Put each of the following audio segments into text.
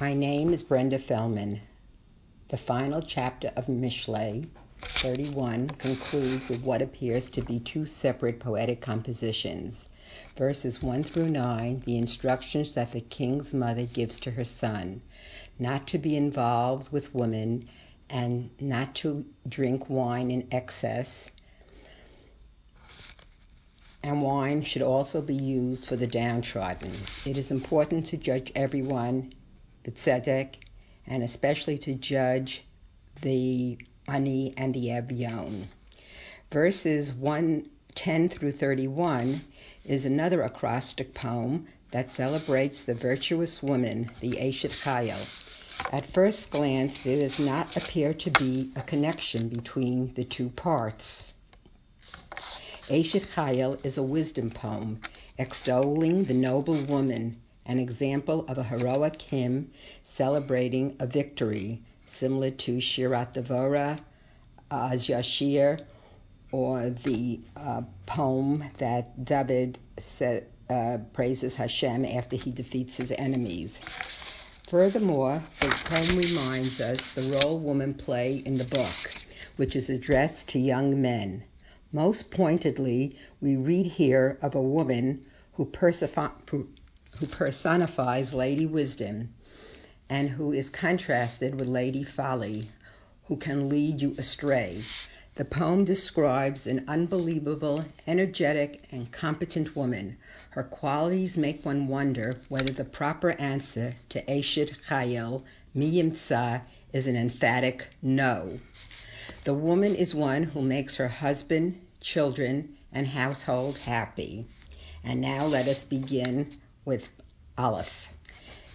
My name is Brenda Felman. The final chapter of Mishlei 31 concludes with what appears to be two separate poetic compositions. Verses 1 through 9, the instructions that the king's mother gives to her son not to be involved with women and not to drink wine in excess. And wine should also be used for the downtrodden. It is important to judge everyone B'tzedek, and especially to judge the Ani and the Avion. Verses 1, 10 through 31 is another acrostic poem that celebrates the virtuous woman, the Eshet Chayil. At first glance, there does not appear to be a connection between the two parts. Eshet Chayil is a wisdom poem extolling the noble woman an example of a heroic hymn celebrating a victory, similar to Shirat Devora, Az Yashir, or the uh, poem that David said, uh, praises Hashem after he defeats his enemies. Furthermore, the poem reminds us the role women play in the book, which is addressed to young men. Most pointedly, we read here of a woman who, who personifies Lady Wisdom and who is contrasted with Lady Folly, who can lead you astray. The poem describes an unbelievable, energetic, and competent woman. Her qualities make one wonder whether the proper answer to Eshet Chayil, Miyimtza, is an emphatic no. The woman is one who makes her husband, children, and household happy. And now let us begin with Aleph.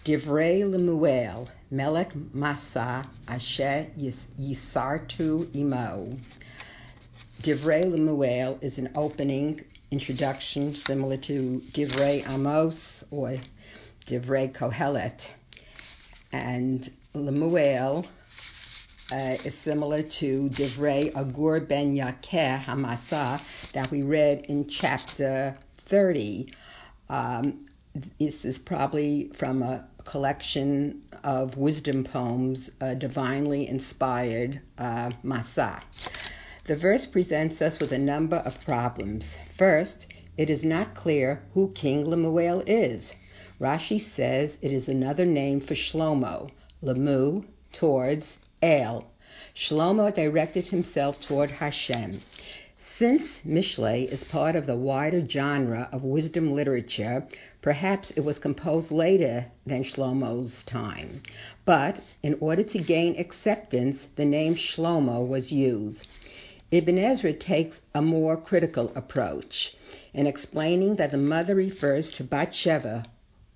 Divrei Lemuel, Melech Masa, Asher Yisartu Imo. Divrei Lemuel is an opening introduction similar to Divrei Amos or Divrei Kohelet. And Lemuel uh, is similar to Divrei Agur ben Yakeh Hamasa that we read in chapter 30. Um, this is probably from a collection of wisdom poems, uh, divinely inspired uh, Masa. The verse presents us with a number of problems. First, it is not clear who King Lemuel is. Rashi says it is another name for Shlomo, Lemu, towards El. Shlomo directed himself toward Hashem. Since Mishlei is part of the wider genre of wisdom literature, perhaps it was composed later than Shlomo's time. But in order to gain acceptance, the name Shlomo was used. Ibn Ezra takes a more critical approach in explaining that the mother refers to Bathsheba,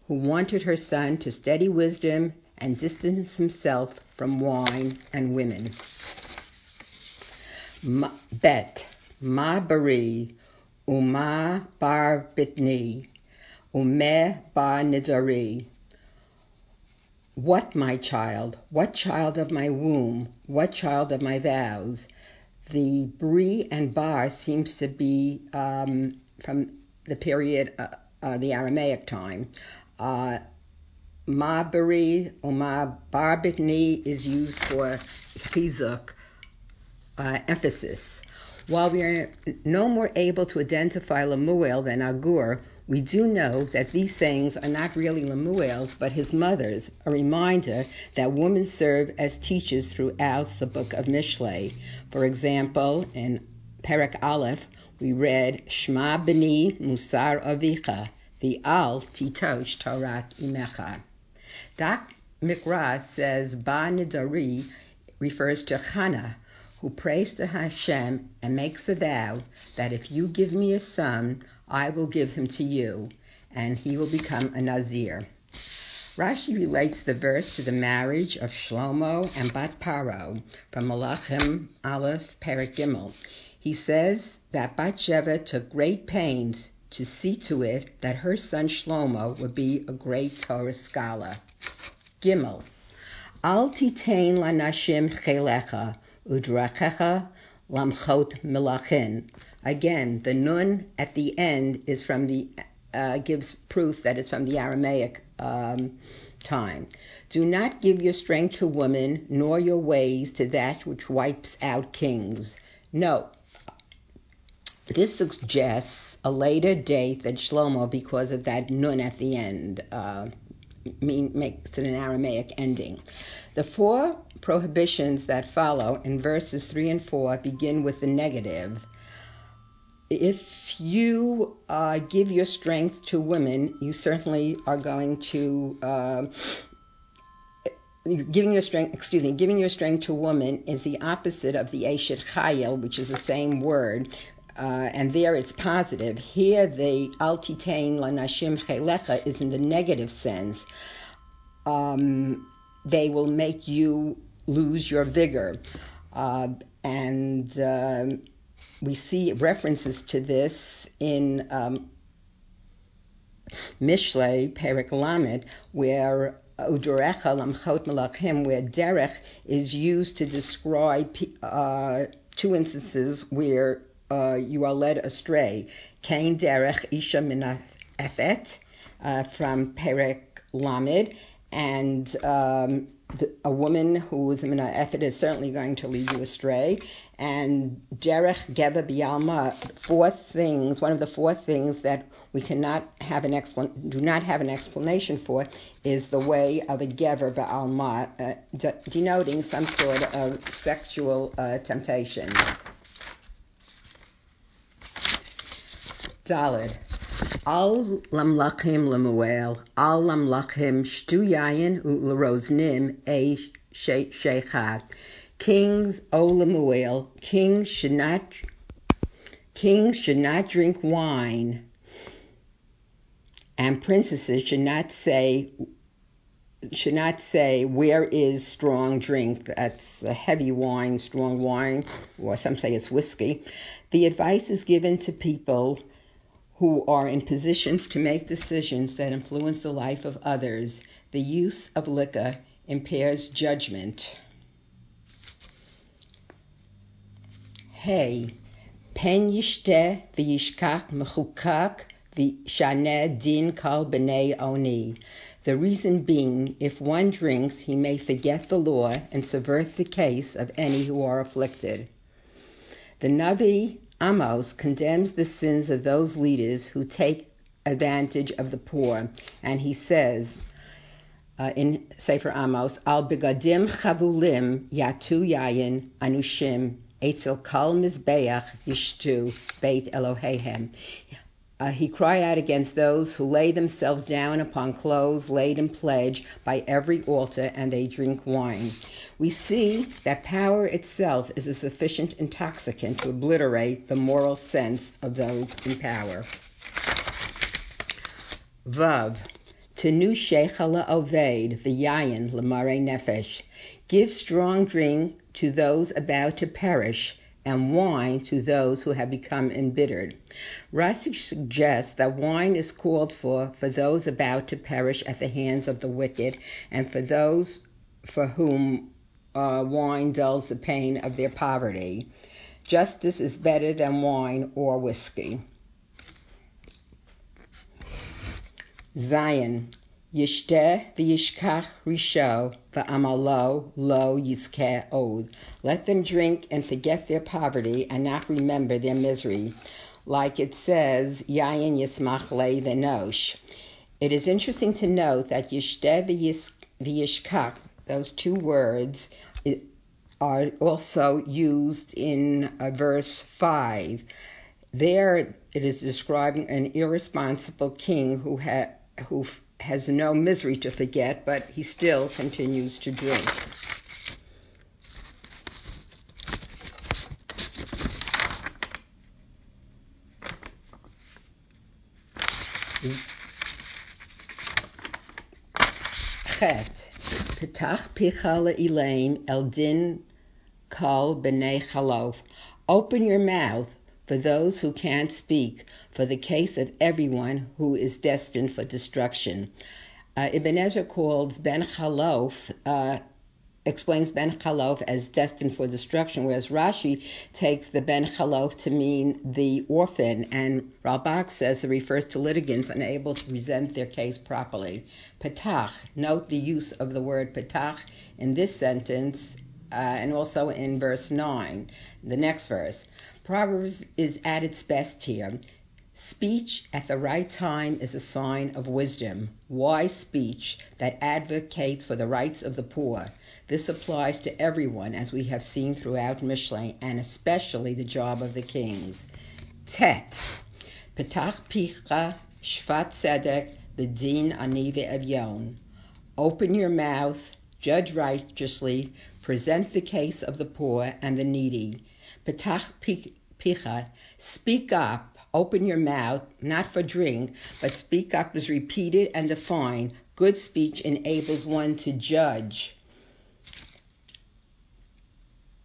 who wanted her son to study wisdom and distance himself from wine and women. Bet Ma bari, Uma bar bitni, Ume bar nidari. What, my child? What child of my womb? What child of my vows? The bri and bar seems to be um, from the period, uh, uh, the Aramaic time. Uh, ma bari or ma bar bitni is used for chizuk, uh, emphasis. While we are no more able to identify Lemuel than Agur, we do know that these sayings are not really Lemuel's, but his mother's, a reminder that women serve as teachers throughout the book of Mishlei. For example, in Perak Aleph, we read, Shema b'ni musar avicha, v'al titosh Torat imecha. Da'at Mikra says Ba Nidari refers to Chana, who prays to Hashem and makes a vow that if you give me a son, I will give him to you, and he will become a Nazir. Rashi relates the verse to the marriage of Shlomo and Bat Paro from Malachim Aleph Perik Gimel. He says that Bathsheba took great pains to see to it that her son Shlomo would be a great Torah scholar. Gimel. Al titain lanashim chelecha udrachecha lamchot milachin. Again, the nun at the end is from the uh, gives proof that it's from the Aramaic um, time. Do not give your strength to women, nor your ways to that which wipes out kings. No. This suggests a later date than Shlomo because of that nun at the end. Uh, mean, makes it an Aramaic ending. The four prohibitions that follow in verses 3 and 4 begin with the negative. If you uh, give your strength to women, you certainly are going to. Uh, giving your strength, excuse me, giving your strength to woman is the opposite of the Eshet Chayil, which is the same word, uh, and there it's positive. Here, the altitain lanashim chelecha is in the negative sense. Um, they will make you lose your vigor. Uh, and uh, we see references to this in um, Mishlei, Perik Lamed, where Udurecha Lamchot Malachim, where derech is used to describe uh, two instances where uh, you are led astray. Cain derech isha minafet uh, from Perek Lamed, and um, the, a woman who is in an is certainly going to lead you astray. And derech geva bialma, four things. One of the four things that we cannot have an explan- do not have an explanation for is the way of a gever ba'alma, uh, de- denoting some sort of sexual uh, temptation. Dalid. Al lamlachim lemuel, al lamlachim shtu yayin u'leroznim a shecha. Kings, O lemuel, kings should not kings should not drink wine, and princesses should not say should not say where is strong drink. That's a heavy wine, strong wine, or some say it's whiskey. The advice is given to people who are in positions to make decisions that influence the life of others, the use of liquor impairs judgment. Hey, pen yishte v'yishkach mechukak v'shaneh din kal b'nei oni. The reason being, if one drinks, he may forget the law and subvert the case of any who are afflicted. The Navi Amos condemns the sins of those leaders who take advantage of the poor, and he says uh, in Sefer Amos, Al begadim chavulim yatu yayin anushim etzel kal mizbeach yishtu beit Elohehem. Uh, he cry out against those who lay themselves down upon clothes laid in pledge by every altar and they drink wine. We see that power itself is a sufficient intoxicant to obliterate the moral sense of those in power. Vav. Tenu shechala oved v'yayin l'mare nefesh. Give strong drink to those about to perish and wine to those who have become embittered. Rashi suggests that wine is called for for those about to perish at the hands of the wicked and for those for whom uh, wine dulls the pain of their poverty. Justice is better than wine or whiskey. Zayin. Yishteh v'yishkach risho v'amalo lo yizkeh od. Let them drink and forget their poverty and not remember their misery. Like it says, Yayin yismach le v'enosh. It is interesting to note that Yishteh v'yishkach, those two words, are also used in uh, verse 5. There it is describing an irresponsible king who had who has no misery to forget, but he still continues to drink. Chet. Petach picha elaim el din kol b'nei chalof. Open your mouth for those who can't speak, for the case of everyone who is destined for destruction. Uh, Ibn Ezra calls Ben Chalof uh, explains Ben Chalof as destined for destruction, whereas Rashi takes the Ben Chalof to mean the orphan, and Ralbag says it refers to litigants unable to present their case properly. Petach, note the use of the word petach in this sentence uh, and also in verse 9, the next verse. Proverbs is at its best here. Speech at the right time is a sign of wisdom, wise speech that advocates for the rights of the poor. This applies to everyone, as we have seen throughout Mishlei, and especially the job of the kings. Tet. Petach picha shvat tzedek bedin ani ve'evyon. Open your mouth, judge righteously, present the case of the poor and the needy. Petach picha, speak up, open your mouth, not for drink, but speak up is repeated and defined. Good speech enables one to judge.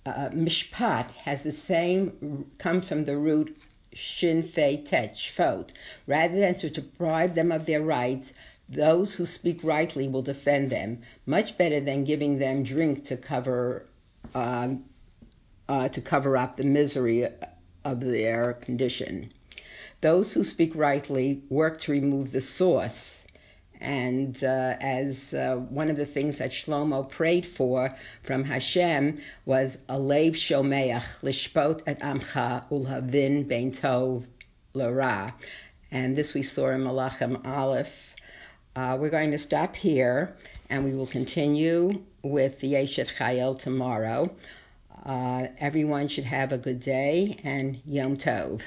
Uh, mishpat has the same, comes from the root shin fei tet, shvot. Rather than to deprive them of their rights, those who speak rightly will defend them, much better than giving them drink to cover uh, uh, to cover up the misery of their condition. Those who speak rightly work to remove the source. And uh, as uh, one of the things that Shlomo prayed for from Hashem was a lev shomeach lishpot et amcha ulhavin bein tov lara. And this we saw in Malachim Aleph. Uh, we're going to stop here, and we will continue with the Eshet Chayil tomorrow. Uh, everyone should have a good day and Yom Tov.